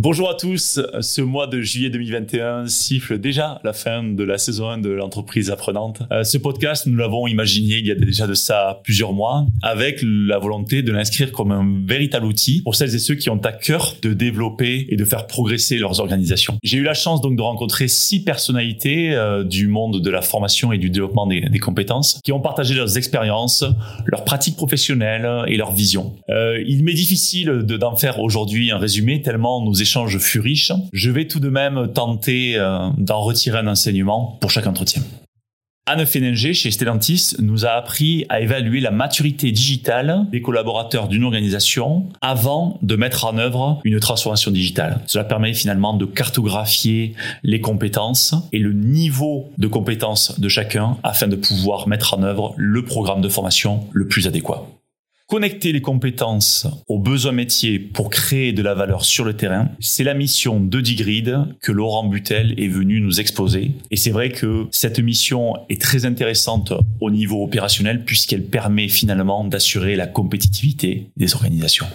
Bonjour à tous, ce mois de juillet 2021 siffle déjà la fin de la saison 1 de l'entreprise apprenante. Euh, ce podcast, nous l'avons imaginé il y a déjà de ça plusieurs mois, avec la volonté de l'inscrire comme un véritable outil pour celles et ceux qui ont à cœur de développer et de faire progresser leurs organisations. J'ai eu la chance donc de rencontrer six personnalités euh, du monde de la formation et du développement des, compétences qui ont partagé leurs expériences, leurs pratiques professionnelles et leurs visions. Euh, il m'est difficile d'en faire aujourd'hui un résumé tellement nous fut riche, je vais tout de même tenter euh, d'en retirer un enseignement pour chaque entretien. Anne Féninger chez Stellantis nous a appris à évaluer la maturité digitale des collaborateurs d'une organisation avant de mettre en œuvre une transformation digitale. Cela permet finalement de cartographier les compétences et le niveau de compétences de chacun afin de pouvoir mettre en œuvre le programme de formation le plus adéquat. Connecter les compétences aux besoins métiers pour créer de la valeur sur le terrain, c'est la mission de Digrid que Laurent Butel est venu nous exposer. Et c'est vrai que cette mission est très intéressante au niveau opérationnel puisqu'elle permet finalement d'assurer la compétitivité des organisations.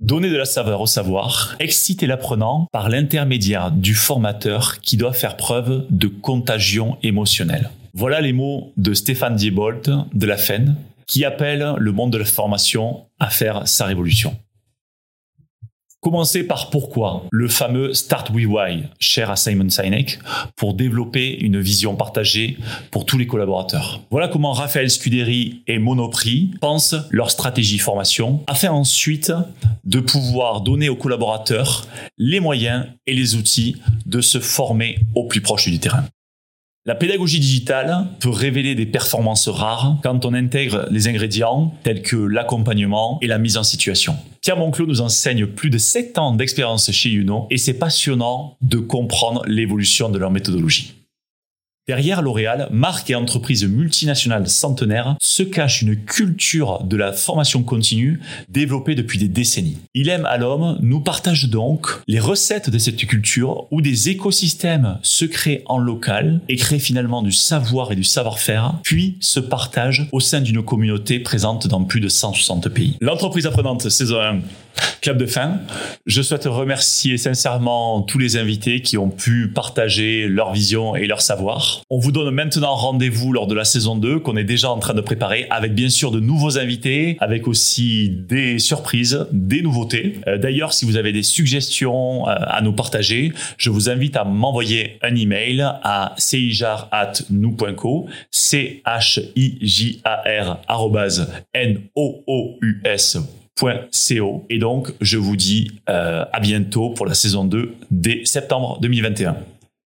Donner de la saveur au savoir, exciter l'apprenant par l'intermédiaire du formateur qui doit faire preuve de contagion émotionnelle. Voilà les mots de Stéphane Diebold de la FEN, qui appelle le monde de la formation à faire sa révolution. Commencer par pourquoi le fameux Start with Why, cher à Simon Sinek, pour développer une vision partagée pour tous les collaborateurs. Voilà comment Raphaël Scuderi et Monoprix pensent leur stratégie formation, afin ensuite de pouvoir donner aux collaborateurs les moyens et les outils de se former au plus proche du terrain. La pédagogie digitale peut révéler des performances rares quand on intègre les ingrédients tels que l'accompagnement et la mise en situation. Pierre Monclos nous enseigne plus de 7 ans d'expérience chez Uno et c'est passionnant de comprendre l'évolution de leur méthodologie. Derrière L'Oréal, marque et entreprise multinationale centenaire, se cache une culture de la formation continue développée depuis des décennies. Il aime à l'homme nous partage donc les recettes de cette culture où des écosystèmes se créent en local et créent finalement du savoir et du savoir-faire, puis se partagent au sein d'une communauté présente dans plus de 160 pays. L'entreprise apprenante saison 1 Club de fin. Je souhaite remercier sincèrement tous les invités qui ont pu partager leur vision et leur savoir. On vous donne maintenant rendez-vous lors de la saison 2 qu'on est déjà en train de préparer avec bien sûr de nouveaux invités, avec aussi des surprises, des nouveautés. Euh, d'ailleurs, si vous avez des suggestions euh, à nous partager, je vous invite à m'envoyer un email à cijar@nous.co, c h i j a r n o o u s et donc, je vous dis euh, à bientôt pour la saison 2 dès septembre 2021.